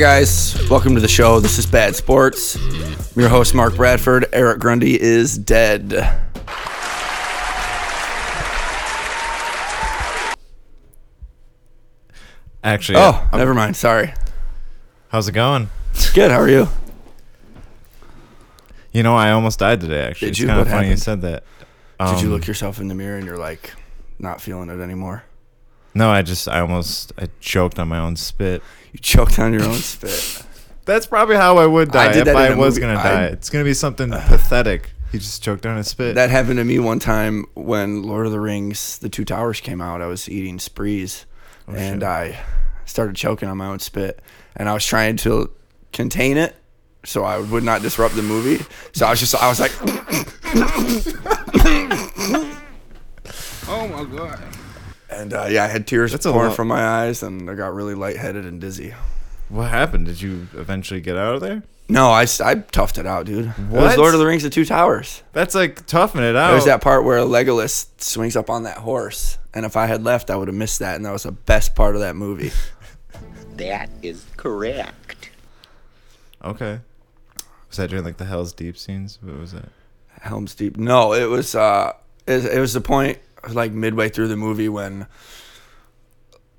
Guys. Welcome to the show. This is Bad Sports. I'm your host, Mark Bradford. Eric Grundy is dead. Actually, Oh, I'm- never mind. Sorry. how's it going? Good. How are you? You know, I almost died today. Actually, Did it's you? kind of funny you said that. Did you Um, look yourself in the mirror and you're like, not feeling it anymore? No, I just, I almost, I choked on my own spit. You choked on your own spit. That's probably how I would I die did if that I a was movie. gonna I- die. it's gonna be something pathetic. He just choked on his spit. That happened to me one time when Lord of the Rings: The Two Towers came out. I was eating sprees, oh, and shit. I started choking on my own spit, and I was trying to contain it so I would not disrupt the movie. So I was just, I was like, oh my god. And uh, yeah, I had tears That's pouring from my eyes, and I got really lightheaded and dizzy. what happened? Did you eventually get out of there? No, I, I toughed it out, dude. It was Lord of the Rings: The Two Towers. That's like toughing it out. There's that part where Legolas swings up on that horse, and if I had left, I would have missed that, and that was the best part of that movie. That is correct. Okay. Was that during like the Hell's Deep scenes? What was that? Helm's Deep. No, it was uh, it, it was the point like midway through the movie when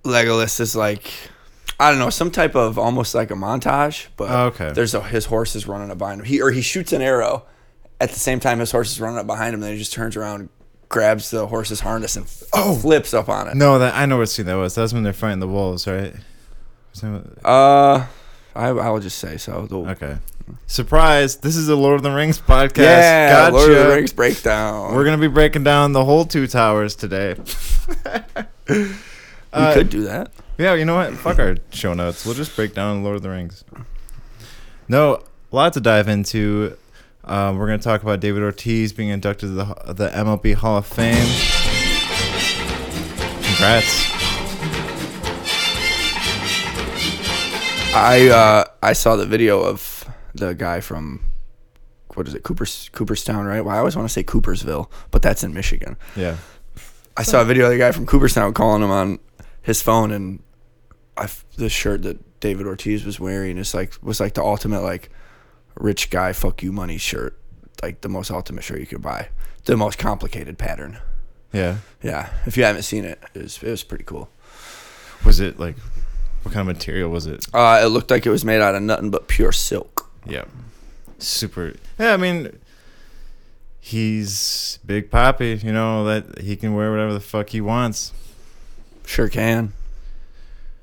Legolas is like, I don't know, some type of almost like a montage, but Oh, okay. there's a, his horse is running up behind him. He or he shoots an arrow at the same time his horse is running up behind him, and then he just turns around, grabs the horse's harness, and oh flips up on it. No, that I know what scene that was. That's when they're fighting the wolves, right? Was that what- Uh, I I will just say so. The, Okay. Surprise! This is a Lord of the Rings podcast. Yeah, gotcha. Lord of the Rings breakdown. We're gonna be breaking down the whole two towers today. we uh, could do that. Yeah, you know what? Fuck our show notes. We'll just break down Lord of the Rings. No, a lot to dive into. Um, we're gonna talk about David Ortiz being inducted to the the MLB Hall of Fame. Congrats! I uh, I saw the video of the guy from what is it, Cooper's Cooperstown, right? Well, I always want to say Coopersville, but that's in Michigan. Yeah. I saw a video of the guy from Cooperstown calling him on his phone, and I the shirt that David Ortiz was wearing is like was like the ultimate like rich guy fuck you money shirt, like the most ultimate shirt you could buy, the most complicated pattern. Yeah. Yeah, if you haven't seen it, it was, it was pretty cool. Was it like what kind of material was it? Uh, it looked like it was made out of nothing but pure silk. Yeah. Super. Yeah, I mean, he's Big Papi. You know that he can wear whatever the fuck he wants. Sure can.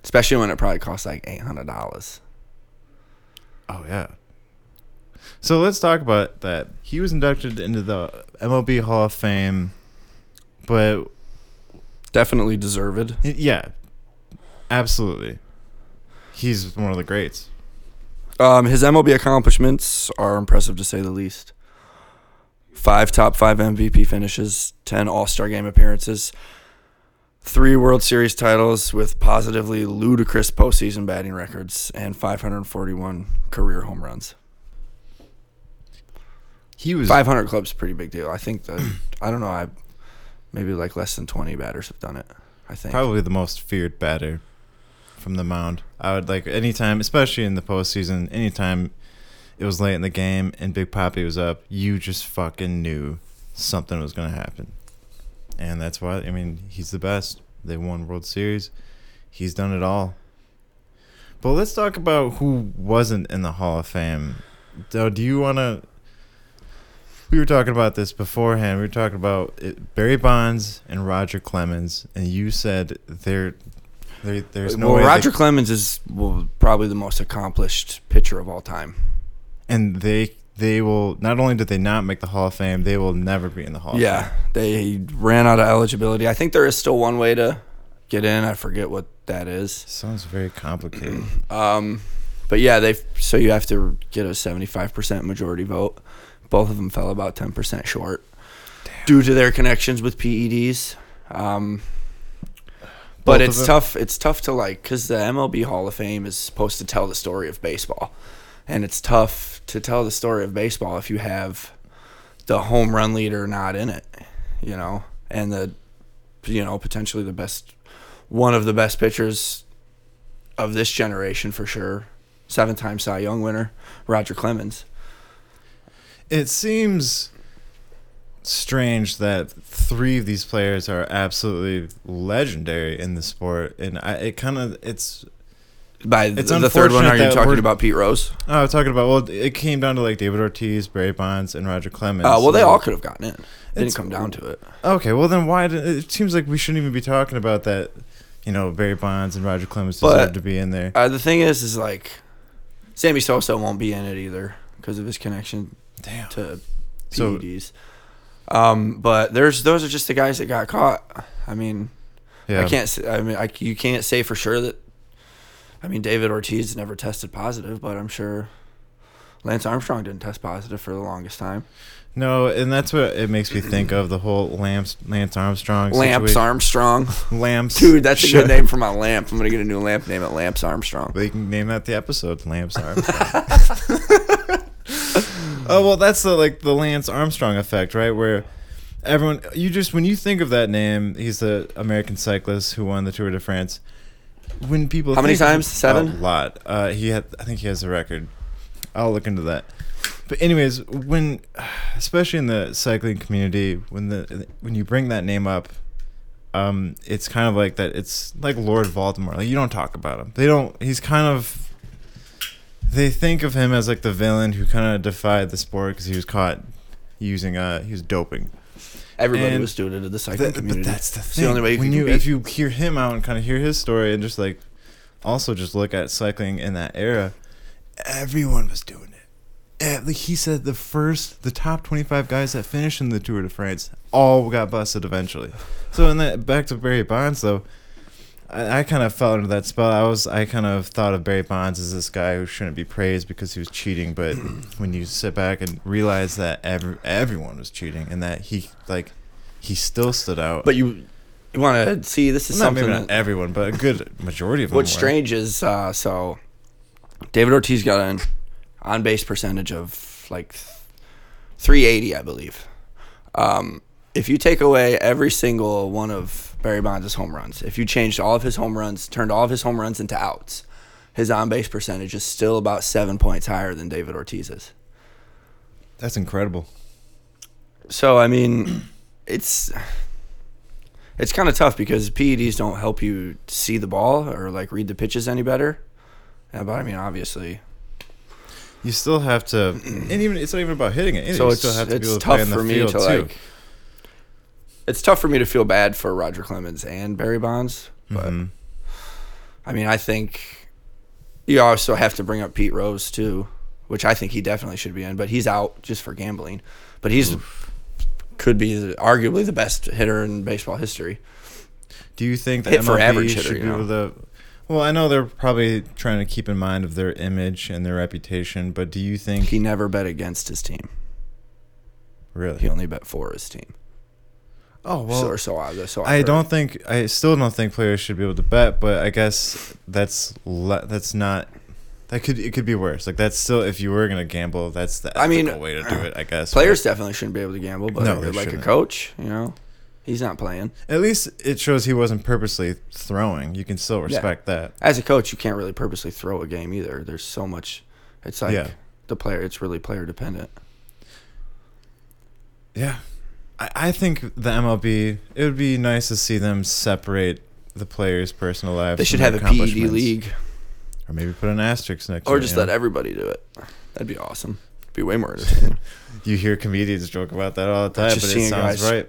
Especially when it probably costs like eight hundred dollars. Oh yeah. So let's talk about that. He was inducted into the MLB Hall of Fame, but Definitely deserved. yeah, absolutely. He's one of the greats. Um, his MLB accomplishments are impressive to say the least. Five top five MVP finishes, ten All Star game appearances, three World Series titles with positively ludicrous postseason batting records, and 541 career home runs. He was 500 clubs, pretty big deal. I think that I don't know. I maybe like less than 20 batters have done it. I think. probably the most feared batter from the mound. I would like anytime, especially in the postseason, anytime it was late in the game and Big Papi was up, you just fucking knew something was gonna happen. And that's why I mean he's the best. They won World Series. He's done it all. But let's talk about who wasn't in the Hall of Fame. Do you wanna we were talking about this beforehand. We were talking about it, Barry Bonds and Roger Clemens, and you said they're There, there's no well, way. Roger they, Clemens is well, probably the most accomplished pitcher of all time. and they they will not only did they not make the Hall of Fame, they will never be in the Hall. of Yeah, they ran out of eligibility. I think there is still one way to get in. I forget what that is. Sounds very complicated. Um, but yeah, they so you have to get a seventy-five percent majority vote. Both of them fell about ten percent short due to their connections with PEDs. Um, but it's tough. It's tough to like because the MLB Hall of Fame is supposed to tell the story of baseball, and it's tough to tell the story of baseball if you have the home run leader not in it, you know, and the you know potentially the best one of the best pitchers of this generation for sure. Seven time Cy Young winner, Roger Clemens. It seems strange that three of these players are absolutely legendary in the sport, and I, it kind of it's. By It's the third one, are you talking about Pete Rose? Oh, I'm talking about well, it came down to like David Ortiz, Barry Bonds, and Roger Clemens. Uh, well, they all could have gotten in. It didn't come down to it. Okay, well then why? Did, it seems like we shouldn't even be talking about that. You know, Barry Bonds and Roger Clemens But- deserve to be in there. Uh, the thing is, is like, Sammy Sosa won't be in it either because of his connection Damn. to So- PEDs. Um, but there's those are just the guys that got caught. I mean, Yeah. I can't. I mean, I, you can't say for sure that. I mean, David Ortiz never tested positive, but I'm sure Lance Armstrong didn't test positive for the longest time. No, and that's what it makes me think of the whole Lance Lance Armstrong. Lamps situation. Armstrong, Lamps. dude, that's a good name for my lamp. I'm gonna get a new lamp name at Lamps Armstrong. You can name that the episode, Lamps Armstrong. oh well, that's the like the Lance Armstrong effect, right? Where everyone, you just when you think of that name, he's the American cyclist who won the Tour de France. When people How many times? Seven? A lot. Uh, he had, I think he has a record. I'll look into that. But anyways, when, especially in the cycling community, when the when you bring that name up, um, it's kind of like that. It's like Lord Voldemort. Like you don't talk about him. They don't. He's kind of. They think of him as like the villain who kind of defied the sport because he was caught using uh he was doping. Everybody And was doing it in the cycling Th- community. But that's the It's thing. the only way you when can you compete. if you hear him out and kind of hear his story and just like also just look at cycling in that era, everyone was doing it. Eh, like he said, the first, the top twenty-five guys that finished in the Tour de France all got busted eventually. So in that back to Barry Bonds though, I, I kind of fell into that spell. I was I kind of thought of Barry Bonds as this guy who shouldn't be praised because he was cheating. But when you sit back and realize that every everyone was cheating and that he like he still stood out. But you, you want to see this is not something not everyone, but a good majority of them. what's were. strange is uh, so David Ortiz got an on base percentage of like 380, I believe. Um, if you take away every single one of Barry Bonds' home runs, if you changed all of his home runs, turned all of his home runs into outs, his on base percentage is still about seven points higher than David Ortiz's. That's incredible. So I mean, it's it's kind of tough because PEDs don't help you see the ball or like read the pitches any better. Yeah, but I mean, obviously, You still have to, and even it's not even about hitting it. so you it's still have to be it's able to play tough in the for me field to too. like. It's tough for me to feel bad for Roger Clemens and Barry Bonds, but Mhm. I mean, I think you also have to bring up Pete Rose too, which I think he definitely should be in, but he's out just for gambling. But he's could be the, arguably the best hitter in baseball history. Do you think that Hit for average should hitter, be you know? to? Well, I know they're probably trying to keep in mind of their image and their reputation, but do you think He never bet against his team. really? He only bet for his team. Oh so, or so I, so I don't think I still don't think players should be able to bet, but I guess that's le- that's not that could it could be worse. Like that's still if you were gonna gamble, that's the I mean, way to do it. I guess Players definitely shouldn't be able to gamble, but No, like a shouldn't. coach, you know, he's not playing. At least it shows he wasn't purposely throwing. You can still respect that. As a coach, you can't really purposely throw a game either. There's so much. It's like Yeah. the player. It's really player dependent. Yeah, I, I think the MLB. It would be nice to see them separate the players' personal lives. They should have a PED league, or maybe put an asterisk next. to it. or just you let everybody do it. That'd be awesome. It'd Be way more entertaining. You hear comedians joke about that all the time, but it sounds guys- right.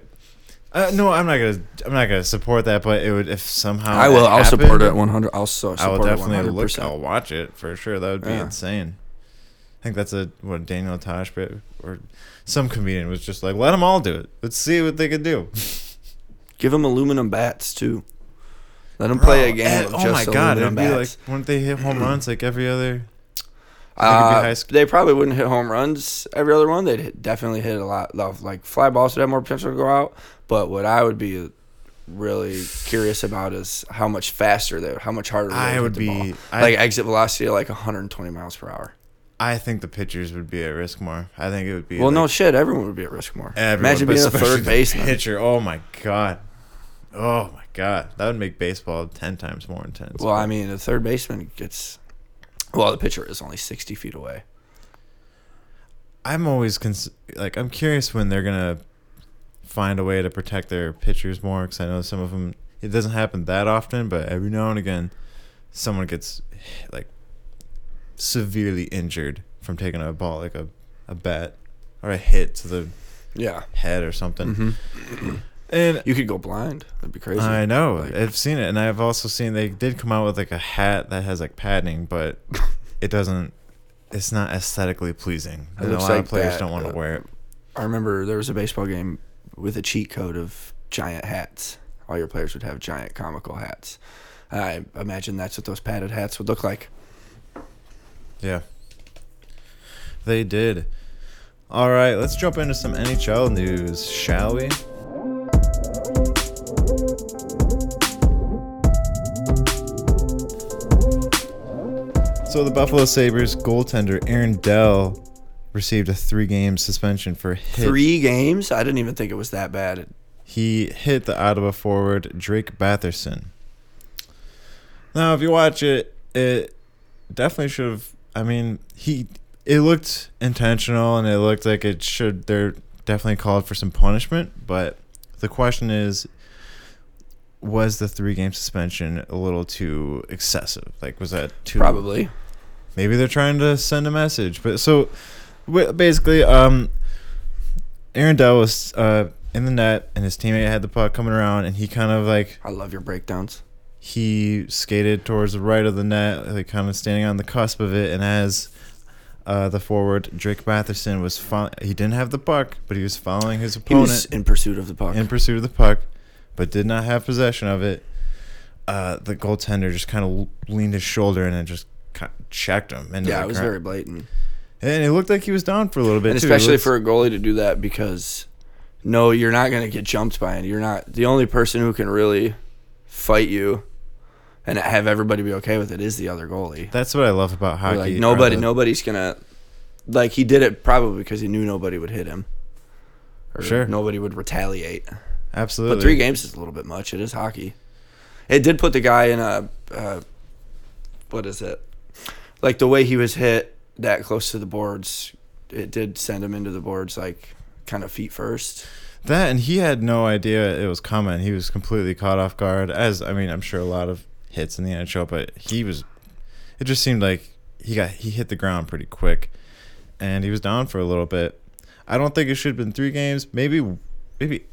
Uh, no, I'm not gonna. I'm not gonna support that. But it would if somehow I will. I'll support it 100. I'll so I will support it definitely 100. look. I'll watch it for sure. That would be Yeah. insane. I think that's a what Daniel Tosh or some comedian was just like, let them all do it. Let's see what they could do. Give them aluminum bats too. Let them play a Bro, game and- of oh just my god! It'd aluminum be like bats. wouldn't they hit home runs like every other? Uh, Like it'd be high sc- they probably wouldn't hit home runs every other one. They'd hit, definitely hit a lot of like fly balls would have more potential to go out. But what I would be really curious about is how much faster they, how much harder they I would be- I- like exit velocity of like 120 miles per hour. I think the pitchers would be at risk more. I think it would be. Well, no shit, everyone would be at risk more. everyone, Imagine being a third baseman. pitcher. Oh my god. Oh my god, that would make baseball ten times more intense. Well, I mean, the third baseman gets. Well, the pitcher is only 60 feet away. I'm always cons- like I'm curious when they're gonna find a way to protect their pitchers more because I know some of them it doesn't happen that often, but every now and again, someone gets like severely injured from taking a ball like a a bat or a hit to the Yeah. head or something. hmm And You could go blind. That'd be crazy. I know. Like- I've seen it, and I've also seen they did come out with like a hat that has like padding, but it doesn't. It's not aesthetically pleasing, It and a lot like of players that, don't want to uh, wear it. I remember there was a baseball game with a cheat code of giant hats. All your players would have giant comical hats. I imagine that's what those padded hats would look like. Yeah, they did. All right, let's jump into some NHL news, shall we? So the Buffalo Sabres goaltender Aaron Dell received a three-game suspension for hit. Three games? I didn't even think it was that bad. He hit the Ottawa forward Drake Batherson. Now, if you watch it, it definitely should have. I mean, he it looked intentional and it looked like it should. They're definitely called for some punishment, but the question is, was the three game suspension a little too excessive? Like, was that too Probably. maybe they're trying to send a message. But so basically, um, Aaron Dell was uh, in the net, and his teammate had the puck coming around, and he kind of like I love your breakdowns. He skated towards the right of the net, like kind of standing on the cusp of it, and as uh, the forward Drake Batherson was fo- he didn't have the puck, but he was following his He opponent was in pursuit of the puck. in pursuit of the puck, but did not have possession of it. Uh, the goaltender just kind of leaned his shoulder and just ki- checked him. yeah, it was very blatant. And it looked like he was down for a little bit and. Especially for a goalie to do that because no, you're not going to get jumped by it. You're not the only person who can really fight you and have everybody be okay with it is the other goalie. that's what I love about hockey. like nobody, nobody's gonna like he did it probably because he knew nobody would hit him. Or Sure. nobody would retaliate. absolutely. But three games is a little bit much. It is hockey. It did put the guy in a uh, what is it? Like the way he was hit that close to the boards, it did send him into the boards like kind of feet first. That and he had no idea it was coming. He was completely caught off guard. As I mean, I'm sure a lot of hits in the NHL, but he was. It just seemed like he got he hit the ground pretty quick, and he was down for a little bit. I don't think it should have been three games. Maybe, maybe,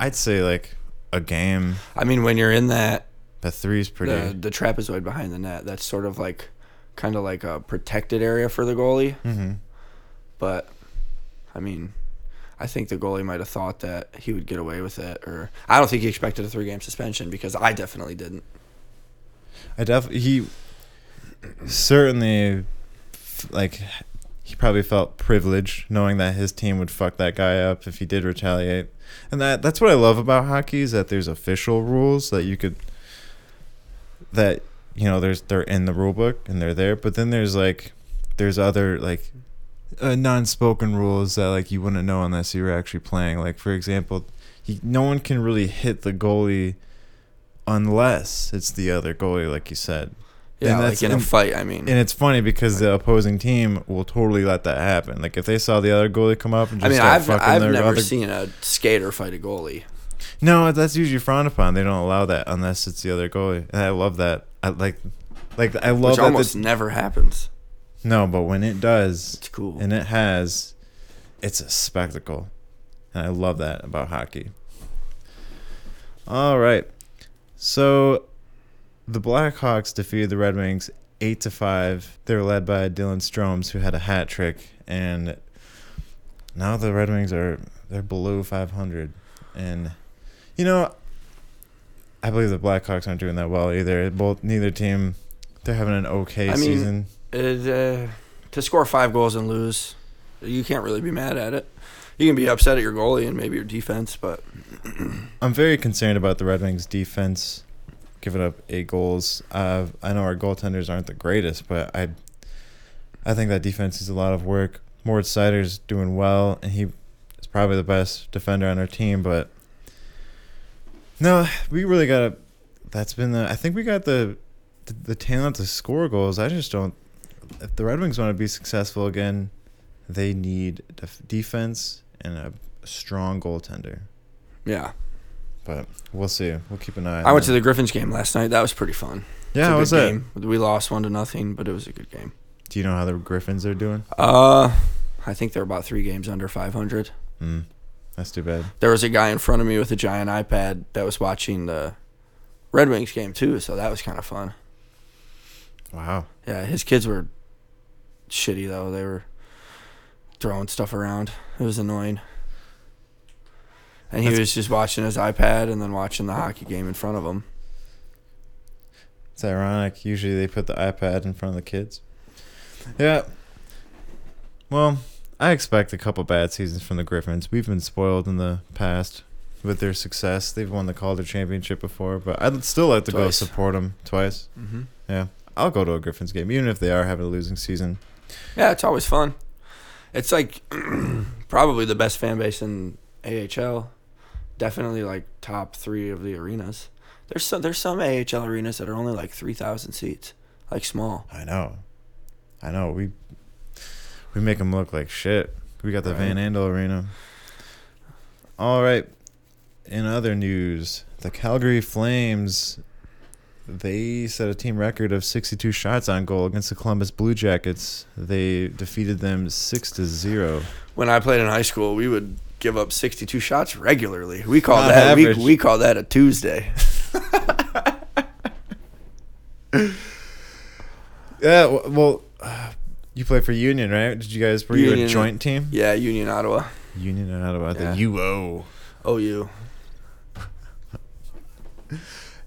I'd say like a game. I mean, when you're in that But three's pretty. the the trapezoid behind the net, that's sort of like kind of like a protected area for the goalie. hmm But I mean, I think the goalie might have thought that he would get away with it, or I don't think he expected a three game suspension because I definitely didn't. I definitely he certainly like he probably felt privileged knowing that his team would fuck that guy up if he did retaliate. And that that's what I love about hockey is that there's official rules that you could that you know there's they're in the rule book and they're there, but then there's like there's other like uh, non-spoken rules that like you wouldn't know unless you were actually playing. Like for example, he, no one can really hit the goalie unless it's the other goalie, like you said. Yeah, And like that's- in a fight. I mean, And it's funny because the opposing team will totally let that happen. Like if they saw the other goalie come up and just I mean, start I've fucking I've their never other seen a skater fight a goalie. no, that's usually frowned upon. They don't allow that unless it's the other goalie. And I love that. I like, like I love Which that. almost never happens. no, but when it does, It's cool. and it has, it's a spectacle, and I love that about hockey. All right. So the Blackhawks defeated the Red Wings eight to five. They were led by Dylan Stroms, who had a hat trick, and now the Red Wings are they're below five hundred. And you know, I believe the Blackhawks aren't doing that well either. Both neither team, they're having an okay I mean- season. It, uh, to score five goals and lose, you can't really be mad at it. You can be upset at your goalie and maybe your defense, but I'm very concerned about the Red Wings defense, giving up eight goals. Uh, I know our goaltenders aren't the greatest, but I, I think that defense is a lot of work. Moritz Seider's doing well, and he is probably the best defender on our team. But no, we really got to. That's been the. I think we got the, the, the talent to score goals. I just don't. If the Red Wings want to be successful again, they need def- defense and a strong goaltender. yeah. But we'll see. We'll keep an eye. I went to the Griffins game last night. That was pretty fun. Yeah, a good was game. We lost one to nothing, but it was a good game. Do you know how the Griffins are doing? Uh, I think they're about three games under 500. Mm, that's too bad. There was a guy in front of me with a giant iPad that was watching the Red Wings game too, so that was kind of fun. Wow. Yeah, his kids were shitty though. They were throwing stuff around. It was annoying. And he That's- was just watching his iPad and then watching the hockey game in front of him. It's ironic. Usually they put the iPad in front of the kids. Yeah. Well, I expect a couple bad seasons from the Griffins. We've been spoiled in the past with their success. They've won the Calder Championship before, but I'd still like to go Twice. support them twice. Mm-hmm. Yeah. I'll go to a Griffins game, even if they are having a losing season. Yeah, it's always fun. It's like probably the best fan base in AHL. Definitely like top three of the arenas. There's some there's some AHL arenas that are only like three thousand seats, like small. I know. I know. We we make them look like shit. We got the Right. Van Andel Arena. All right. In other news, the Calgary Flames they set a team record of 62 shots on goal against the Columbus Blue Jackets. They defeated them 6 to 0. When I played in high school, we would give up 62 shots regularly. We call On that we, we call that a Tuesday. Yeah, well, you play for Union, right? Did you guys were you a joint team? Yeah, Union Ottawa. Union and Ottawa, Yeah. the UO. OU.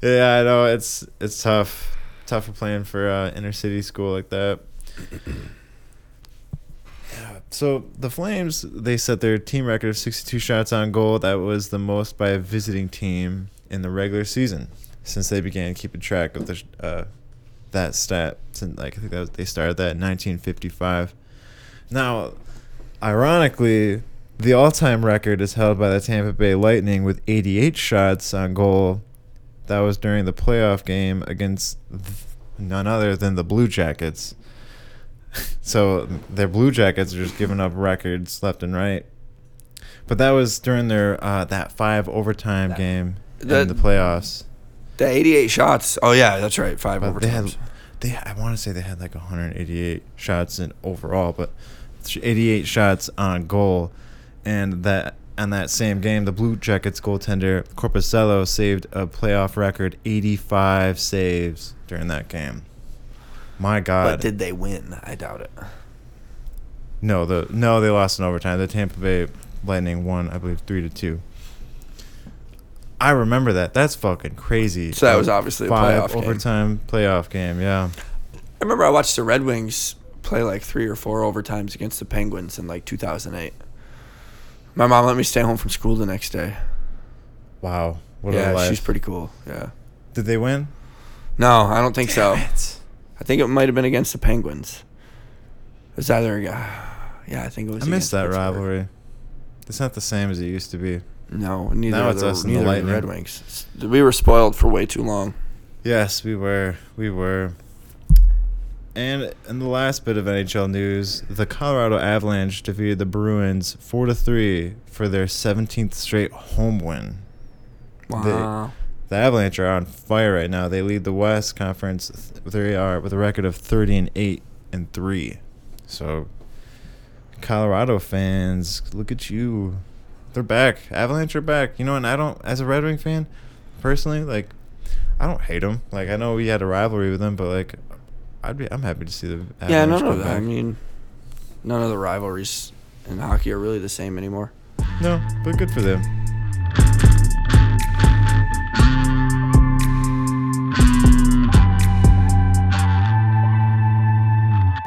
Yeah, I know it's it's tough, tough playing for uh, inner city school like that. So the Flames they set their team record of 62 shots on goal. That was the most by a visiting team in the regular season since they began keeping track of the uh, that stat. Since like I think that was, they started that in 1955. Now, ironically, the all-time record is held by the Tampa Bay Lightning with 88 shots on goal. That was during the playoff game against none other than the Blue Jackets. so their Blue Jackets are just giving up records left and right. But that was during their uh, that five overtime game that- in the playoffs. The 88 shots. Oh yeah, that's right. Five But they had, they I want to say they had like 188 shots in overall, but 88 shots on goal, and that on that same game, the Blue Jackets goaltender Korpisalo saved a playoff record 85 saves during that game. My God! But did they win? I doubt it. no, the no, they lost in overtime. The Tampa Bay Lightning won, I believe, three to two. I remember that. That's fucking crazy. So that was obviously a five playoff game. overtime playoff game. Yeah. I remember I watched the Red Wings play like three or four overtimes against the Penguins in like 2008. My mom let me stay home from school the next day. Wow. What a yeah, life. she's pretty cool. Yeah. Did they win? No, I don't think so. It. I think it might have been against the Penguins. It was either, yeah, I think it was. I missed that Pittsburgh. rivalry. It's not the same as it used to be. No, neither Now it's the, us and neither the. Red Wings. We were spoiled for way too long. Yes, we were. We were. And in the last bit of NHL news, the Colorado Avalanche defeated the Bruins four to three for their 17th straight home win. Wow. The Avalanche are on fire right now. They lead the West Conference. They are with a record of 30 and 8 and 3. So Colorado fans, look at you. They're back. Avalanche are back. You know, and I don't as a Red Wing fan, personally. Like, I don't hate them. Like, I know we had a rivalry with them, but like, I'd be I'm happy to see the yeah, none of that. I mean, none of the rivalries in hockey are really the same anymore. no, but good for them.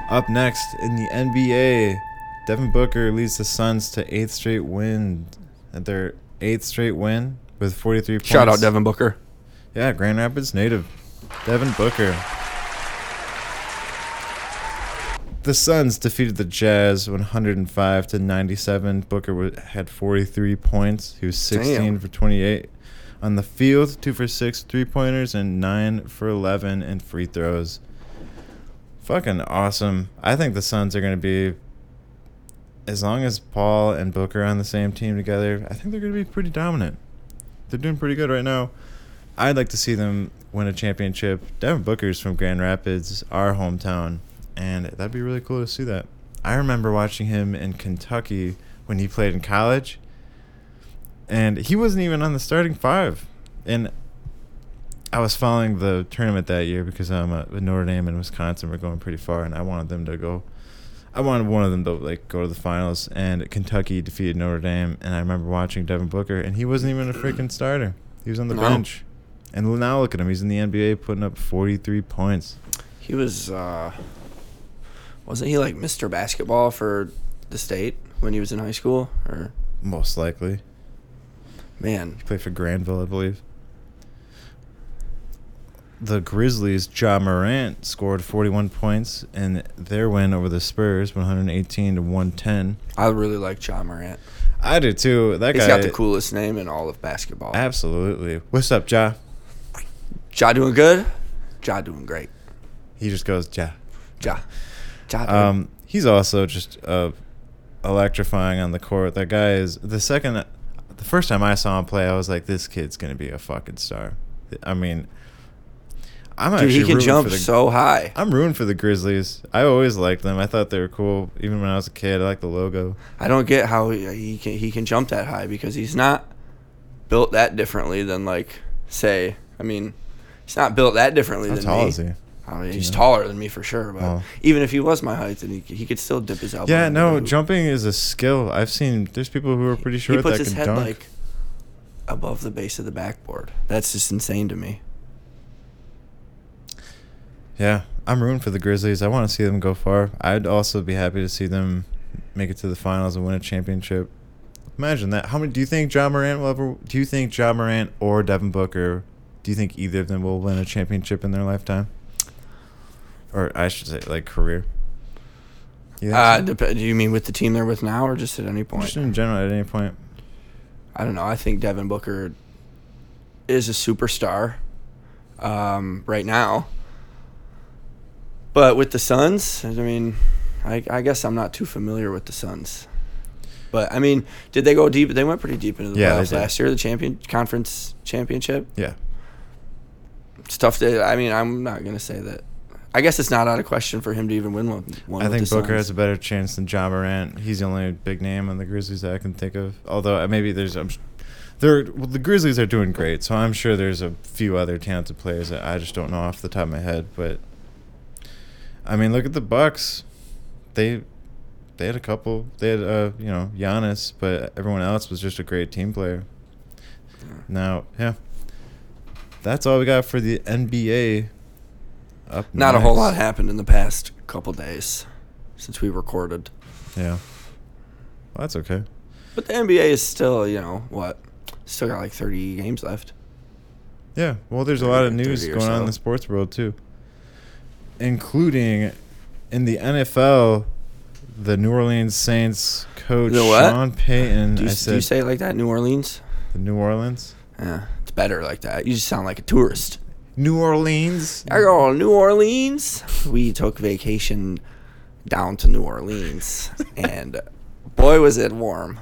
Up next in the NBA, Devin Booker leads the Suns to eighth straight win. At their eighth straight win with 43 points. Shout out Devin Booker. Yeah, Grand Rapids native. Devin Booker. The Suns defeated the Jazz 105 to 97. Booker had 43 points. He was 16 Damn. for 28 on the field, 2 for 6 three-pointers and 9 for 11 in free throws. Fucking awesome. I think the Suns are going to be as long as Paul and Booker are on the same team together, I think they're going to be pretty dominant. They're doing pretty good right now. I'd like to see them win a championship. Devin Booker's from Grand Rapids, our hometown, and that'd be really cool to see that. I remember watching him in Kentucky when he played in college, and he wasn't even on the starting five. And I was following the tournament that year because um, uh, Notre Dame and Wisconsin were going pretty far, and I wanted them to go. I wanted one of them to like go to the finals, and Kentucky defeated Notre Dame. And I remember watching Devin Booker, and he wasn't even a freaking starter. He was on the No. bench. And now look at him; he's in the NBA, putting up 43 points. He was, uh, wasn't he like Mr. Basketball for the state when he was in high school? Or Most likely, man, he played for Granville, I believe. The Grizzlies' Ja Morant scored 41 points in their win over the Spurs, 118 to 110. I really like Ja Morant. I do too. That He's guy got the coolest name in all of basketball. Absolutely. What's up, Ja? Ja doing good. Ja doing great. He just goes Ja. Ja. Um, he's also just uh, electrifying on the court. That guy is the second, the first time I saw him play, I was like, this kid's gonna be a fucking star. I mean, I'm Dude, actually he can jump the, so high. I'm rooting for the Grizzlies. I always liked them. I thought they were cool, even when I was a kid. I liked the logo. I don't get how he, he can he can jump that high because he's not built that differently than like say I mean he's not built that differently How than tall me. is he? I mean, he's know? taller than me for sure, but Oh. even if he was my height, then he, he could still dip his elbow. Yeah, no, hoop. jumping is a skill. I've seen. There's people who are pretty sure He puts that his can head dunk. like above the base of the backboard. That's just insane to me. Yeah, I'm rooting for the Grizzlies. I want to see them go far. I'd also be happy to see them make it to the finals and win a championship. Imagine that. How many do you think Ja Morant will ever? Do you think Ja Morant or Devin Booker? Do you think either of them will win a championship in their lifetime? Or I should say, like career. You Uh, so? dep- do you mean with the team they're with now, or just at any point? Just in general, at any point. I don't know. I think Devin Booker is a superstar um, right now. But with the Suns, I mean, I, I guess I'm not too familiar with the Suns. But I mean, did they go deep? They went pretty deep into the Yeah, playoffs last year, the champion conference championship. Yeah. Stuff that I mean, I'm not gonna say that. I guess it's not out of question for him to even win one. one I think Booker Suns. has a better chance than Ja Morant. He's the only big name on the Grizzlies that I can think of. Although uh, maybe there's, I'm, there. Well, the Grizzlies are doing great, so I'm sure there's a few other talented players that I just don't know off the top of my head. But I mean, look at the Bucks. They they had a couple. They had uh, you know Giannis, but everyone else was just a great team player. Now, yeah, that's all we got for the NBA. Up Not a whole lot happened in the past couple days since we recorded. Yeah. Well, that's okay. But the NBA is still, you know, what? Still got like 30 games left. Yeah. Well, there's a lot of news going on in the sports world too, including in the NFL. The New Orleans Saints coach The what? Sean Payton. Do you, I do you say it like that, New Orleans? the New Orleans. Yeah, it's better like that. You just sound like a tourist. New Orleans. I go New Orleans. We took vacation down to New Orleans, and boy, was it warm.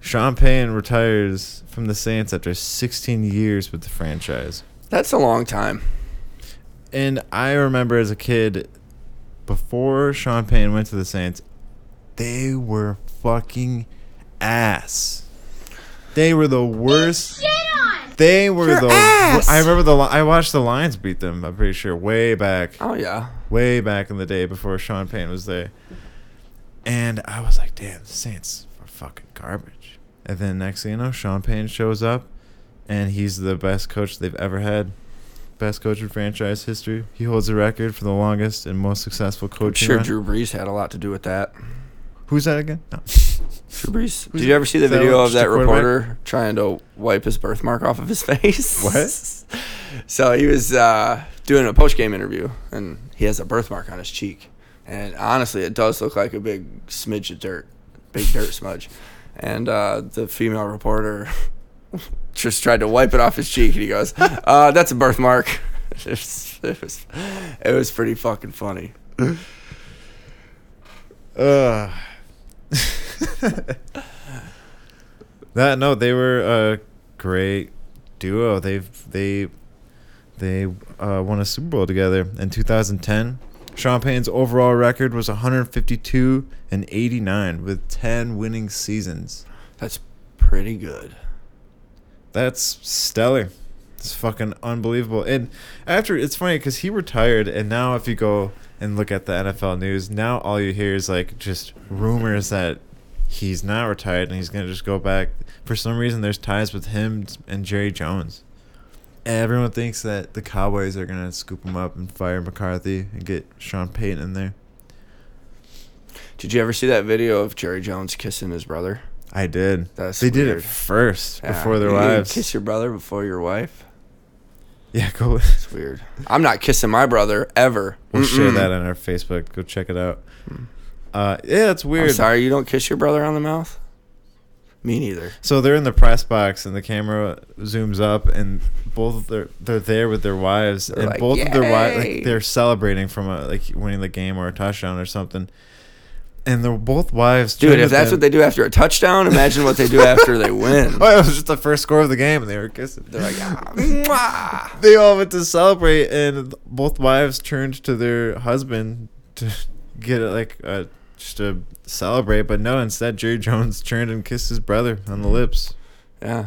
Sean Payton retires from the Saints after 16 years with the franchise. That's a long time. And I remember as a kid, before Sean Payton went to the Saints, they were fucking ass. They were the worst. They were Your the. ass. I remember the. Li- I watched the Lions beat them. I'm pretty sure way back, Oh yeah. way back in the day before Sean Payne was there. And I was like, damn, the Saints are fucking garbage. And then next thing you know, Sean Payne shows up, and he's the best coach they've ever had. Best coach in franchise history. He holds the record for the longest and most successful I'm coaching. sure run. Drew Brees had a lot to do with that. Who's that again? No. Drew Brees. Did you ever see the is that video of just that a quarterback? reporter trying to wipe his birthmark off of his face? What? so he was uh, doing a post game interview, and he has a birthmark on his cheek, and honestly, it does look like a big smidge of dirt, big dirt smudge. And uh, the female reporter just tried to wipe it off his cheek, and he goes, uh, "That's a birthmark." It was, it was, it was pretty fucking funny. Ugh. That no, they were a great duo. They've they they uh, won a Super Bowl together in 2010. Sean Payne's overall record was 152 and 89 with 10 winning seasons. That's pretty good. That's stellar. It's fucking unbelievable. And after it's funny because he retired, and now if you go and look at the NFL news, now all you hear is like just rumors that he's not retired and he's gonna just go back. For some reason, there's ties with him and Jerry Jones. Everyone thinks that the Cowboys are gonna scoop him up and fire McCarthy and get Sean Payton in there. Did you ever see that video of Jerry Jones kissing his brother? I did. That's they did it first Yeah. before their You wives. Kiss your brother before your wife. Yeah, go. It's weird. I'm not kissing my brother ever. We'll share Mm-mm. that on our Facebook. Go check it out. Uh, yeah, it's I'm weird. sorry, you don't kiss your brother on the mouth. Me neither. So they're in the press box, and the camera zooms up, and both of their they're there with their wives, They're and like, both of their wives like they're celebrating from a like winning the game or a touchdown or something. And they're both wives. Dude, if that's them- what they do after a touchdown, imagine what they do after they win. Oh, it was just the first score of the game, and they were kissing. They're like, ah, mwah. they all went to celebrate, and both wives turned to their husband to get it like uh, just to celebrate. But no, instead Jerry Jones turned and kissed his brother on the lips. yeah.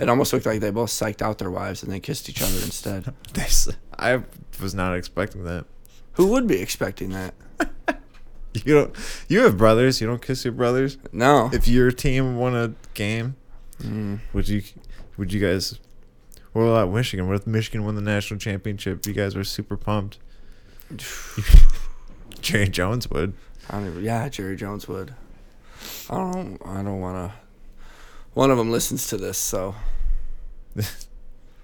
It almost looked like they both psyched out their wives and they kissed each other instead. I was not expecting that. Who would be expecting that? You don't. You have brothers. You don't kiss your brothers. No. If your team won a game, Mm. would you? Would you guys? What about Michigan? What if Michigan won the national championship? You guys were super pumped. Jerry Jones would. I don't even, yeah, Jerry Jones would. I don't. I don't want to. One of them listens to this, so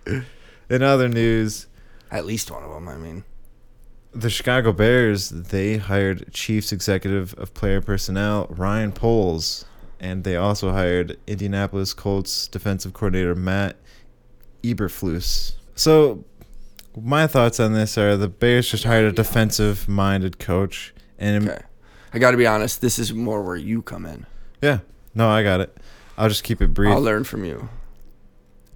In other news, at least one of them. I mean, the Chicago Bears they hired Chiefs Executive of Player Personnel Ryan Poles, and they also hired Indianapolis Colts defensive coordinator Matt Eberflus. So, my thoughts on this are the Bears just hired a defensive-minded coach, and okay. I got to be honest. This is more where you come in. yeah, no, I got it. I'll just keep it brief. I'll learn from you.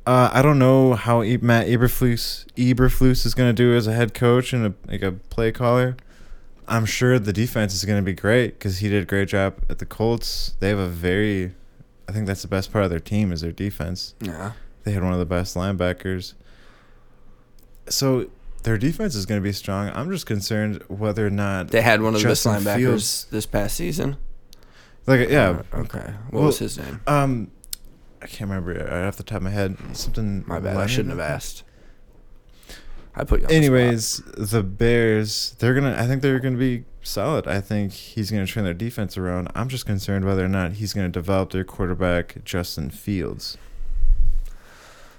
Uh, I don't know how e- Matt Eberflus Eberflus is going to do as a head coach and a, like a play caller. I'm sure the defense is going to be great because he did a great job at the Colts. They have a very, I think that's the best part of their team is their defense. Yeah. They had one of the best linebackers. So their defense is going to be strong. I'm just concerned whether or not They had one of the best linebackers Fields- this past season. like yeah. Uh, okay. What Well, was his name? Um, I can't remember right off the top of my head. Something. My bad. I shouldn't have asked. I put you. On the. Anyways, the Bears, they're gonna. I think they're gonna be solid. I think he's gonna turn their defense around. I'm just concerned whether or not he's gonna develop their quarterback Justin Fields.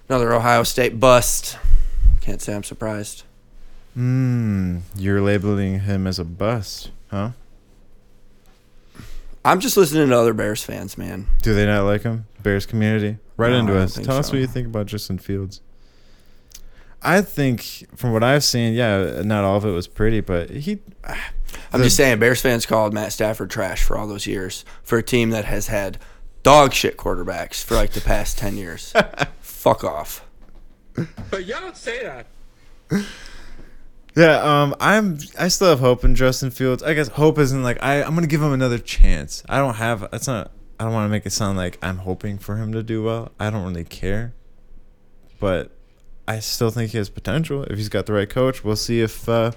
another Ohio State bust. Can't say I'm surprised. Hmm, you're labeling him as a bust, huh? I'm just listening to other Bears fans, man. Do they not like him? Bears community, right No, into us. think Tell us what you think about Justin Fields. I think, from what I've seen, yeah, not all of it was pretty, but he. I'm The- just saying, Bears fans called Matt Stafford trash for all those years for a team that has had dog shit quarterbacks for like the past ten years. Fuck off. But y'all don't say that. Yeah, um, I'm. I still have hope in Justin Fields. I guess hope isn't like I. I'm gonna give him another chance. I don't have. That's not. I don't want to make it sound like I'm hoping for him to do well. I don't really care, but I still think he has potential if he's got the right coach. We'll see if uh,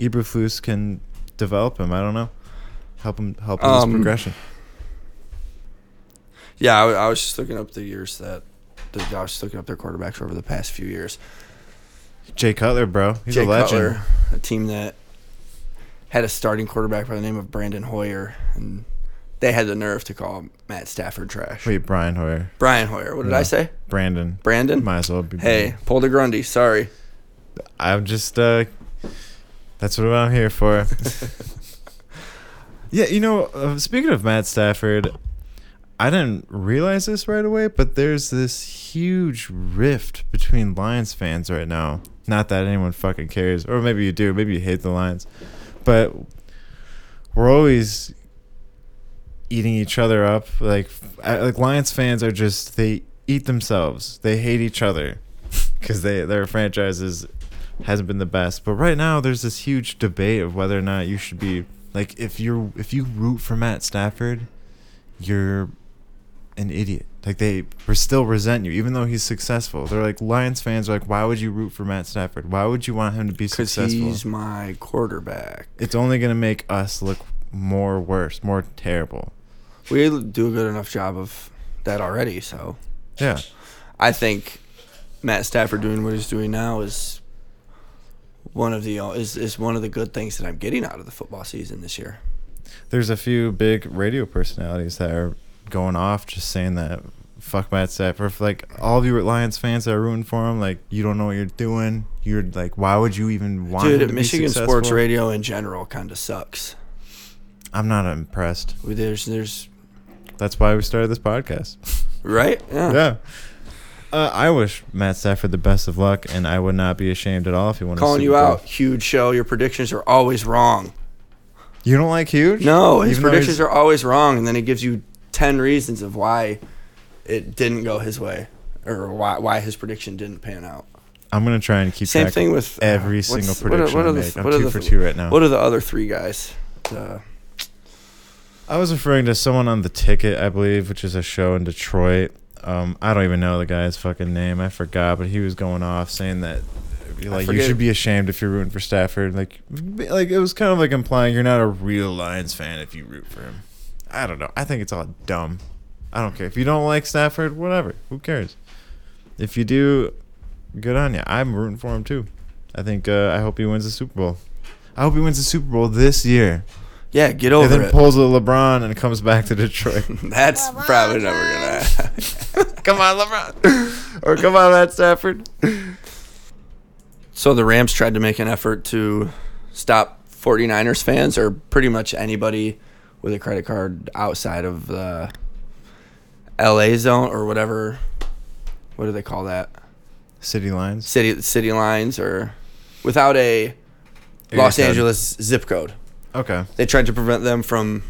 Eberflus can develop him. I don't know, help him help with his Um, progression. Yeah, I, I was just looking up the years that. The, I was looking up their quarterbacks over the past few years. Jay Cutler, bro, he's Jay a legend. Cutler, a team that had a starting quarterback by the name of Brandon Hoyer, and they had the nerve to call Matt Stafford trash. Wait, Brian Hoyer, Brian Hoyer. What did I say? Brandon. Brandon. Might as well be. Hey, Paul Grundy. Sorry. I'm just uh that's what I'm here for. yeah, you know, uh, speaking of Matt Stafford, I didn't realize this right away, but there's this huge rift between Lions fans right now. Not that anyone fucking cares, or maybe you do, maybe you hate the Lions, but we're always eating each other up. Like, like Lions fans are just they eat themselves. They hate each other because they their franchises hasn't been the best. But right now, there's this huge debate of whether or not you should be like if you're if you root for Matt Stafford, you're an idiot. Like they still resent you, even though he's successful. They're like Lions fans are like, why would you root for Matt Stafford? Why would you want him to be Because successful? he's my quarterback. It's only gonna make us look more worse, more terrible. We do a good enough job of that already. So Yeah. I think Matt Stafford doing what he's doing now is one of the is is one of the good things that I'm getting out of the football season this year. There's a few big radio personalities that are going off just saying that fuck Matt Stafford. Like all of you Lions fans that are rooting for him, like you don't know what you're doing. You're like, why would you even want Dude, to Michigan sports radio in general kind of sucks. I'm not impressed. There's there's That's why we started this podcast. right yeah. yeah. Uh, I wish Matt Stafford the best of luck, and I would not be ashamed at all if he won. Calling you out, huge show. Your predictions are always wrong. You don't like huge? No, his Even predictions are always wrong, and then he gives you ten reasons of why it didn't go his way, or why why his prediction didn't pan out. I'm gonna try and keep Same track thing with uh, every what's- single what are- prediction what I are the- make. I'm two the- for two right now. What are the other three guys? Uh, I was referring to someone on the ticket, I believe, which is a show in Detroit. Um, I don't even know the guy's fucking name. I forgot, but he was going off saying that like you should be ashamed if you're rooting for Stafford. Like, like it was kind of like implying you're not a real Lions fan if you root for him. I don't know. I think it's all dumb. I don't care if you don't like Stafford. Whatever. Who cares? If you do, good on you. I'm rooting for him too. I think. Uh, I hope he wins the Super Bowl. I hope he wins the Super Bowl this year. yeah, get over it. and then it. pulls a LeBron and comes back to Detroit. That's probably never gonna. happen. come on, LeBron. or come on, Matt Stafford. so the Rams tried to make an effort to stop 49ers fans, or pretty much anybody with a credit card outside of the LA zone or whatever. What do they call that? City Lines. City city lines or without a Area Los code. Angeles zip code. Okay. they tried to prevent them from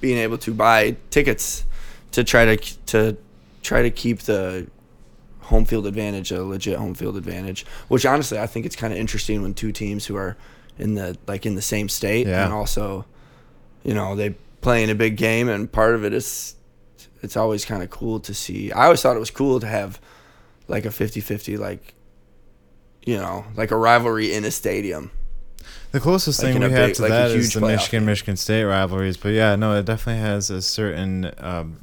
being able to buy tickets to try to to try to keep the home field advantage a legit home field advantage which honestly i think it's kind of interesting when two teams who are in the like in the same state Yeah. and also you know they play in a big game and part of it is it's always kind of cool to see i always thought it was cool to have like a 50-50 like you know like a rivalry in a stadium The closest Like thing we have big- to like that is the Michigan Michigan State rivalries, but yeah, no, it definitely has a certain. Um,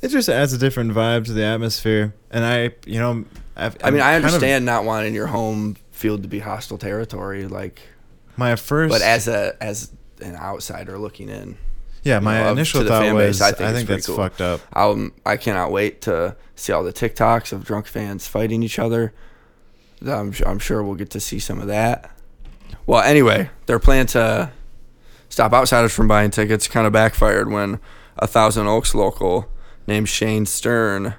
it just adds a different vibe to the atmosphere, and I, you know, I've, i mean i kind of- understand not wanting your home field to be hostile territory like my first, but as a as an outsider looking in, yeah, my know, initial thought was, I I think think, it's pretty that's cool. fucked up. um, I cannot wait to see all the TikToks of drunk fans fighting each other. I'm I'm sure we'll get to see some of that. Well, anyway, their plan to stop outsiders from buying tickets kind of backfired when a Thousand Oaks local named Shane Stern.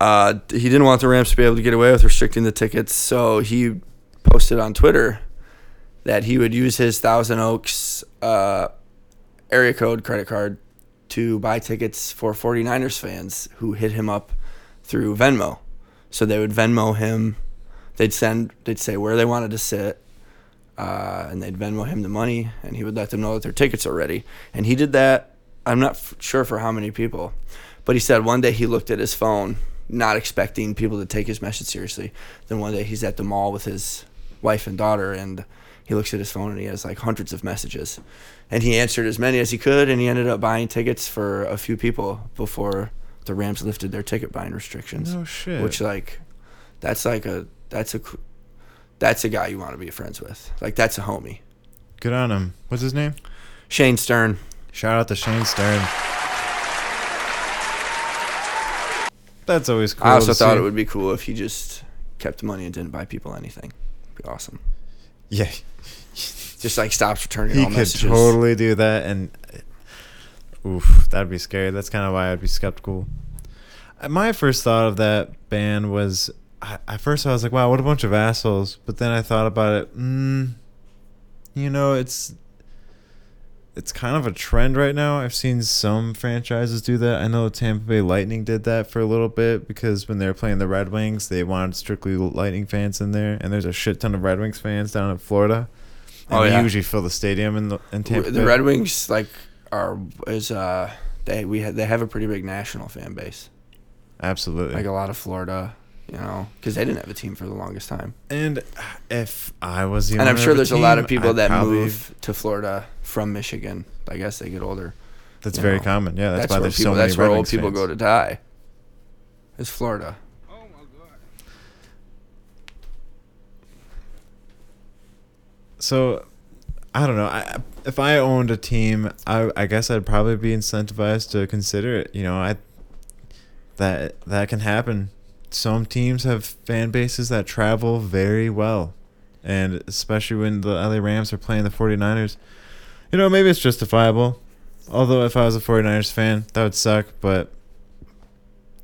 Uh, he didn't want the Rams to be able to get away with restricting the tickets, so he posted on Twitter that he would use his Thousand Oaks uh, area code credit card to buy tickets for 49ers fans who hit him up through Venmo. So they would Venmo him. They'd send, they'd say where they wanted to sit, uh, and they'd Venmo him the money, and he would let them know that their tickets are ready. And he did that I'm not f- sure for how many people, but he said one day he looked at his phone, not expecting people to take his message seriously. Then one day he's at the mall with his wife and daughter, and he looks at his phone and he has like hundreds of messages, and he answered as many as he could, and he ended up buying tickets for a few people before the Rams lifted their ticket buying restrictions. No shit. Which like, that's like a that's a that's a guy you want to be friends with. Like that's a homie. Good on him. What's his name? Shane Stern. Shout out to Shane Stern. That's always cool. I also thought see. it would be cool if he just kept the money and didn't buy people anything. Be awesome. Yeah, Just like stops returning he all could totally do that, and oof, that'd be scary. That's kind of why I'd be skeptical. Uh, My first thought of that ban was, I, at first I was like, "Wow, what a bunch of assholes," but then I thought about it. Mm, you know, it's it's kind of a trend right now. I've seen some franchises do that. I know the Tampa Bay Lightning did that for a little bit because when they were playing the Red Wings, they wanted strictly Lightning fans in there, and there's a shit ton of Red Wings fans down in Florida. Oh, yeah. usually fill the stadium in the in Tampa the Bay. Red Wings like are is uh they we ha- they have a pretty big national fan base. Absolutely. Like a lot of Florida, you know, because they didn't have a team for the longest time. and if I was and I'm sure there's a lot of people I'd that move to Florida from Michigan. I guess they get older. That's very know. common. Yeah, that's, That's, why there's people. so many that's Red where old Wings people fans. go to die. Is Florida. So, I don't know. I, if I owned a team, I, I guess I'd probably be incentivized to consider it. You know, I that that can happen. Some teams have fan bases that travel very well, and especially when the LA Rams are playing the 49ers, you know, maybe it's justifiable. Although if I was a 49ers fan, that would suck, but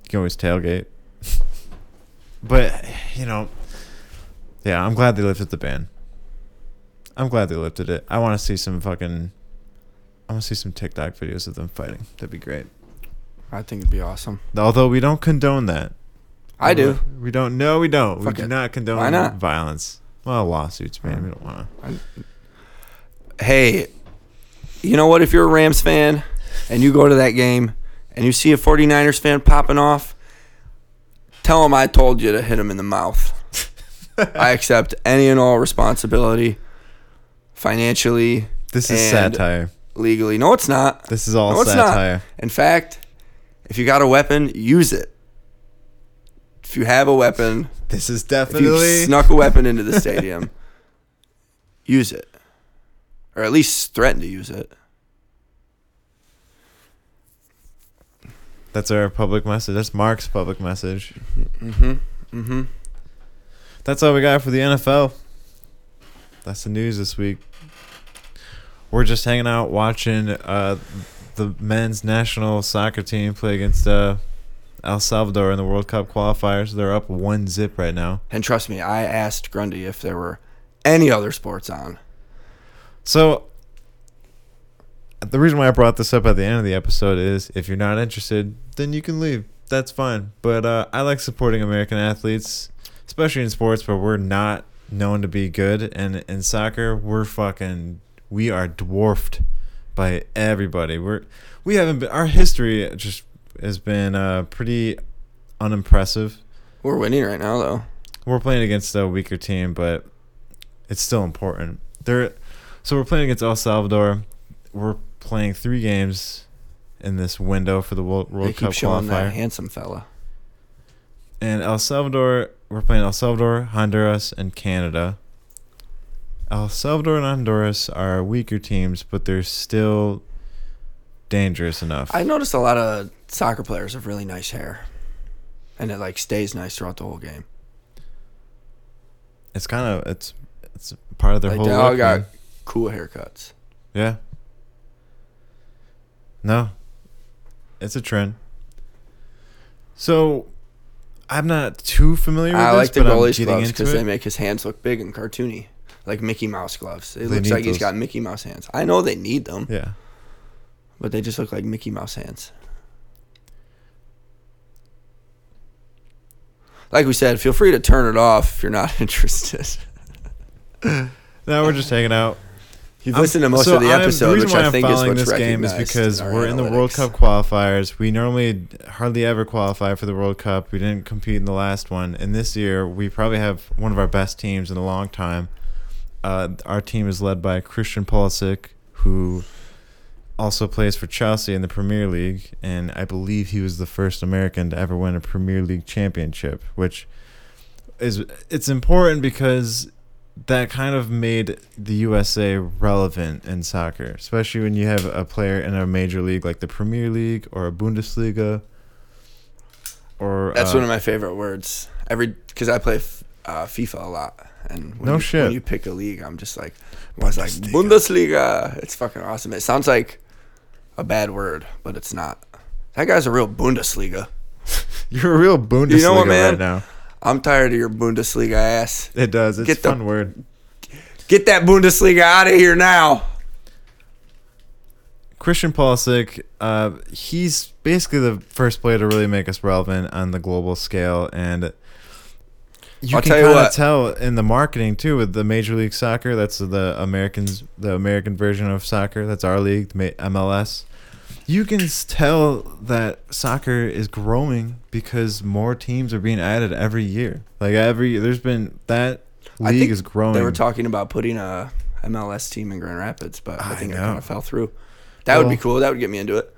you can always tailgate. but, you know, yeah, I'm glad they lifted the ban. I'm glad they lifted it. I want to see some fucking. I want to see some TikTok videos of them fighting. That'd be great. I think it'd be awesome. Although we don't condone that. I do. We don't. No, we don't. Fuck we do it. not condone Why not? violence. Well, lawsuits, man. We uh, don't want to. Hey, you know what? If you're a Rams fan and you go to that game and you see a 49ers fan popping off, tell them I told you to hit him in the mouth. I accept any and all responsibility financially, This is satire. legally. No, it's not. This is all No, satire. In fact, if you got a weapon, use it. If you have a weapon, This is if you definitely. snuck a weapon into the stadium, use it. Or at least threaten to use it. That's our public message. That's Mark's public message. Mm-hmm. Mm-hmm. That's all we got for the NFL. That's the news this week. We're just hanging out watching uh, the men's national soccer team play against uh, El Salvador in the World Cup qualifiers. They're up one zip right now. And trust me, I asked Grundy if there were any other sports on. So the reason why I brought this up at the end of the episode is if you're not interested, then you can leave. That's fine. But uh, I like supporting American athletes, especially in sports where we're not known to be good. And in soccer, we're fucking we are dwarfed by everybody. We're we haven't been our history just has been uh, pretty unimpressive. We're winning right now, though. We're playing against a weaker team, but it's still important. They're so we're playing against El Salvador. We're playing three games in this window for the World, They keep Cup showing that qualifier. handsome fella. And El Salvador, we're playing El Salvador, Honduras, and Canada. El Salvador and Honduras are weaker teams, but they're still dangerous enough. I noticed a lot of soccer players have really nice hair. And it like stays nice throughout the whole game. it's kind of it's it's part of their Like whole they all look, got man. cool haircuts. Yeah. No. It's a trend. So I'm not too familiar with I this, like the but I'm goalie's getting gloves into because it. they make his hands look big and cartoony, like Mickey Mouse gloves. It They looks need like he's those. got Mickey Mouse hands. I know they need them, yeah. but they just look like Mickey Mouse hands. Like we said, feel free to turn it off if you're not interested. Now we're just hanging out. You've listened to most so of the I'm- episode, reason which why I is following this game is because we're in the World. Cup qualifiers. We normally hardly ever qualify for the World Cup. We didn't compete in the last one, and this year we probably have one of our best teams in a long time. Uh, our team is led by Christian Pulisic, who also plays for Chelsea in the Premier League, and I believe he was the first American to ever win a Premier League championship, which is it's important because that kind of made the USA relevant in soccer, especially when you have a player in a major league like the Premier League or a Bundesliga. Or That's uh, one of my favorite words. Every because I play f- uh, FIFA a lot, and when No you, shit. When you pick a league, I'm just like, I was like Bundesliga. It's fucking awesome. It sounds like a bad word, but it's not. That guy's a real Bundesliga. You're a real Bundesliga You know what, man? right now. I'm tired of your Bundesliga ass. It does. It's Get a the- fun word. Get that Bundesliga out of here now. Christian Pulisic, uh, he's basically the first player to really make us relevant on the global scale, and you I'll can kind of tell in the marketing too with the Major League Soccer. That's the Americans, the American version of soccer. That's our league, MLS. You can tell that soccer is growing because more teams are being added every year. Like every, there's been that I league think is growing. They were talking about putting a MLS team in Grand Rapids, but I, I think it kind of fell through. That would be cool. That would get me into it.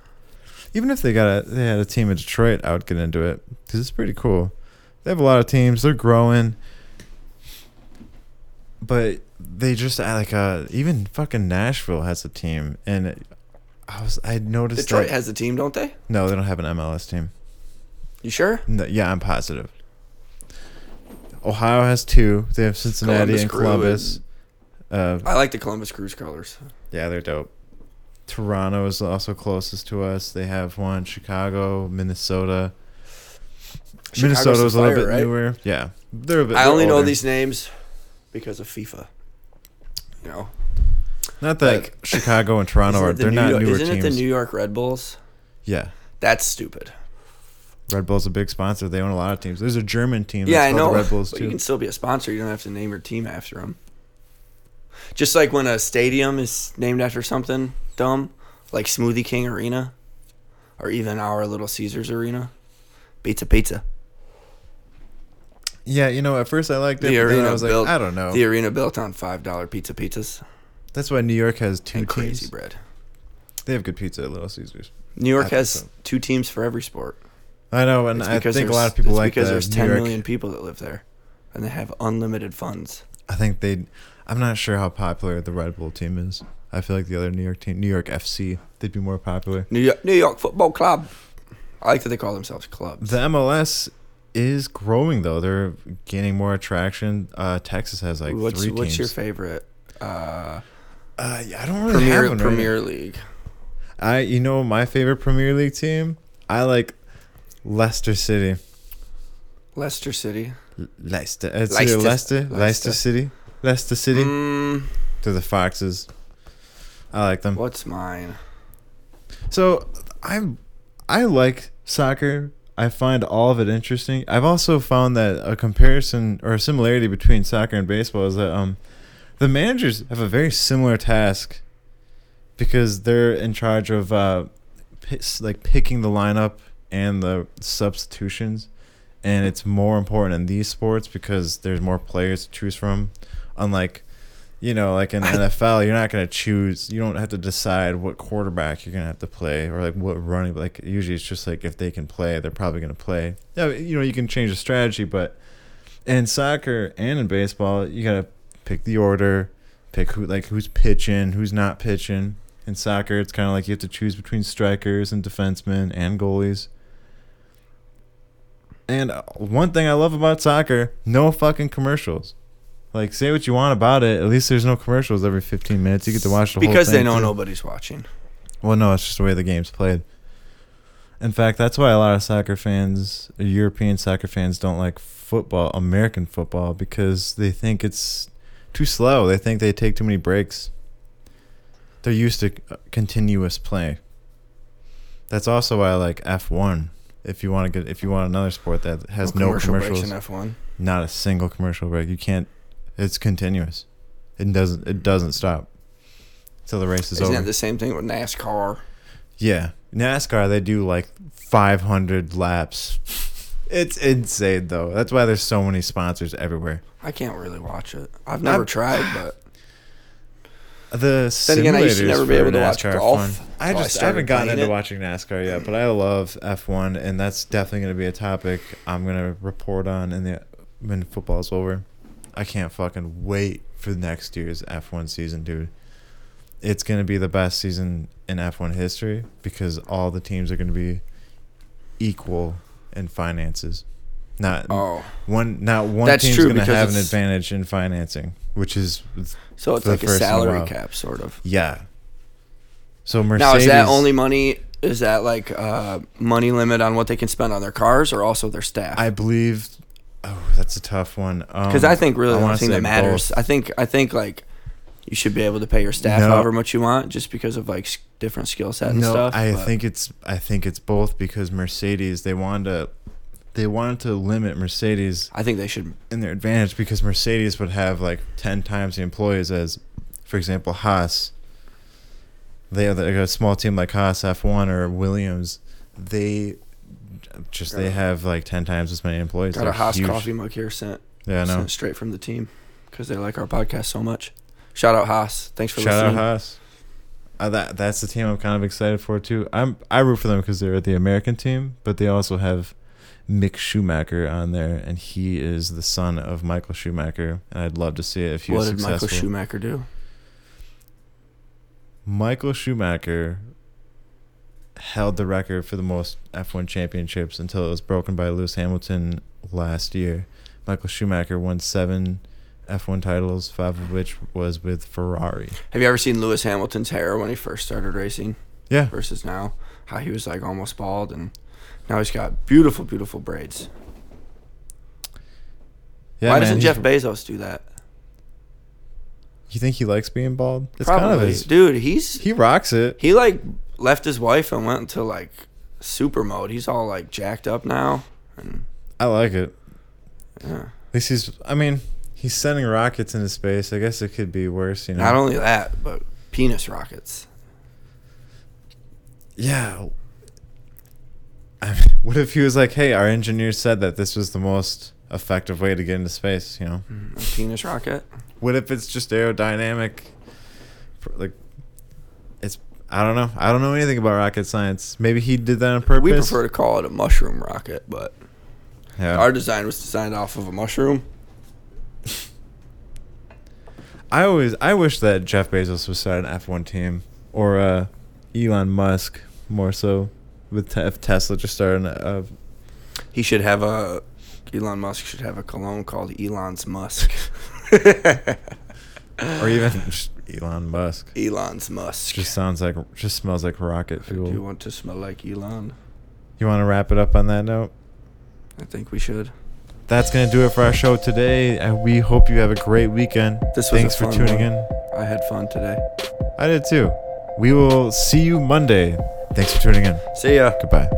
even if they got a they had a team in Detroit, I would get into it because it's pretty cool. They have a lot of teams. They're growing, but they just add like uh even fucking Nashville has a team, and it- I was I noticed Detroit that has a team, don't they? no, they don't have an MLS team. You sure? No, yeah, I'm positive. Ohio has two. They have Cincinnati Columbus and Columbus. Uh, I like the Columbus Crew's colors. yeah, they're dope. Toronto is also closest to us. They have one. Chicago, Minnesota. Chicago's Minnesota's the a little bit right? newer. Yeah, they're. A bit, I only know these names because of FIFA. You know, Not that like- Chicago and Toronto are. The they're New not York- newer Isn't teams. it the New York Red Bulls? yeah, That's stupid. Red Bull's a big sponsor. They own a lot of teams. There's a German team. yeah, I know. The Red Bulls too. you can still be a sponsor. You don't have to name your team after them. Just like when a stadium is named after something dumb, like Smoothie King Arena, or even our Little Caesars Arena. Pizza, pizza. yeah, you know, at first I liked it, The arena I was like. I don't know. The arena built on five dollar pizza pizzas That's why New York has two and crazy teams. bread. They have good pizza at Little Caesars. New York I has so. two teams for every sport. I know, and I think a lot of people like because that. there's New 10 York, million people that live there, and they have unlimited funds. I think they. I'm not sure how popular the Red Bull team is. I feel like the other New York team, New York FC, they'd be more popular. New York, New York Football Club. I like that they call themselves clubs. The MLS is growing though. They're gaining more attraction. Uh, Texas has like what's three what's teams. your favorite uh, Uh, yeah, I don't really Premier have one right Premier League? I you know my favorite Premier League team. I like Leicester City. Leicester City. Leicester. It's Leicester. Leicester. Leicester. Leicester. City. Leicester City. Mm, They're the Foxes. I like them. what's mine? So I'm. I like soccer. I find all of it interesting. I've also found that a comparison or a similarity between soccer and baseball is that um the managers have a very similar task because they're in charge of uh like picking the lineup and the substitutions. And it's more important in these sports because there's more players to choose from. Unlike you know like in NFL you're not going to choose you don't have to decide what quarterback you're going to have to play or like what running like usually it's just like if they can play they're probably going to play. Yeah you know you can change the strategy but in soccer and in baseball you got to pick the order pick who like who's pitching who's not pitching in soccer it's kind of like you have to choose between strikers and defensemen and goalies and uh, one thing I love about soccer, no fucking commercials. Like, say what you want about it. At least there's no commercials every 15 minutes. You get to watch the whole Because they know too. nobody's watching. Well, no, it's just the way the game's played. In fact, that's why a lot of soccer fans, European soccer fans, don't like football, American football, because they think it's too slow. They think they take too many breaks. They're used to continuous play. That's also why I like F1. If you want to get, if you want another sport that has no, commercial commercials, breaks in F1. not a single commercial break. You can't. It's continuous. It doesn't. It doesn't stop. till the race is over. Isn't over. it the same thing with NASCAR? Yeah, NASCAR they do like 500 laps. It's insane though. That's why there's so many sponsors everywhere. I can't really watch it. I've never I've- tried, but The Then again, I used to never be able to watch NASCAR golf. I until I just I haven't gotten into it. watching NASCAR yet, but I love F1, and that's definitely going to be a topic I'm going to report on in the when football's over. I can't fucking wait for next year's F1 season, dude. It's going to be the best season in F1 history because all the teams are going to be equal in finances. Not oh, one. Not one That's team's true going to have an advantage in financing, which is so it's like a salary cap, sort of. yeah. So Mercedes. Now, is that only money? Is that like uh, money limit on what they can spend on their cars, or also their staff? I believe. Oh, that's a tough one. Because Um, I think really the only thing that matters. both. I think I think like you should be able to pay your staff No. however much you want, just because of like different skill set and no, stuff. I but- think it's I think it's both because Mercedes they wanted to they wanted to limit Mercedes I think they should. in their advantage because Mercedes would have like ten times the employees as, for example, Haas. They have like a small team like Haas F1 or Williams. They just they a- have like ten times as many employees. Got a They're Haas huge. coffee mug here sent, Yeah, I know. sent straight from the team because they like our podcast so much. Shout out Haas. Thanks for listening. Shout out. Haas. Uh, that that's the team I'm kind of excited for too. I'm I root for them because they're the American team, but they also have Mick Schumacher on there, and he is the son of Michael Schumacher, and I'd love to see it if he What was did. Michael Schumacher do? Michael Schumacher held the record for the most F1 championships until it was broken by Lewis Hamilton last year. Michael Schumacher won seven F1 titles, five of which was with Ferrari. Have you ever seen Lewis Hamilton's hair when he first started racing Yeah, versus now? How he was like almost bald and now he's got beautiful, beautiful braids. yeah. Why man, doesn't Jeff Bezos do that? You think he likes being bald? It's Probably, kind of his. dude. He's He rocks it. he like left his wife and went into like super mode. He's all like jacked up now, and I like it. yeah. At least he's. I mean, he's sending rockets into space. I guess it could be worse. You know. Not only that, but penis rockets. Yeah. I mean, what if he was like, "Hey, our engineers said that this was the most effective way to get into space." You know. Mm, a penis rocket. What if it's just aerodynamic? Like, it's. I don't know. I don't know anything about rocket science. Maybe he did that on purpose. We prefer to call it a mushroom rocket, but Yeah. our design was designed off of a mushroom. I always I wish that Jeff Bezos was starting an F1 team or uh, Elon Musk more so with te- if Tesla just started a He should have a. Elon Musk should have a cologne called Elon's Musk. or even Elon Musk. Elon's Musk. Just sounds like just smells like rocket fuel. Do you want to smell like Elon? You want to wrap it up on that note? I think we should. That's gonna do it for our show today, and we hope you have a great weekend. This was Thanks for tuning one. in. I had fun today. I did too. We will see you Monday. Thanks for tuning in. See ya. Goodbye.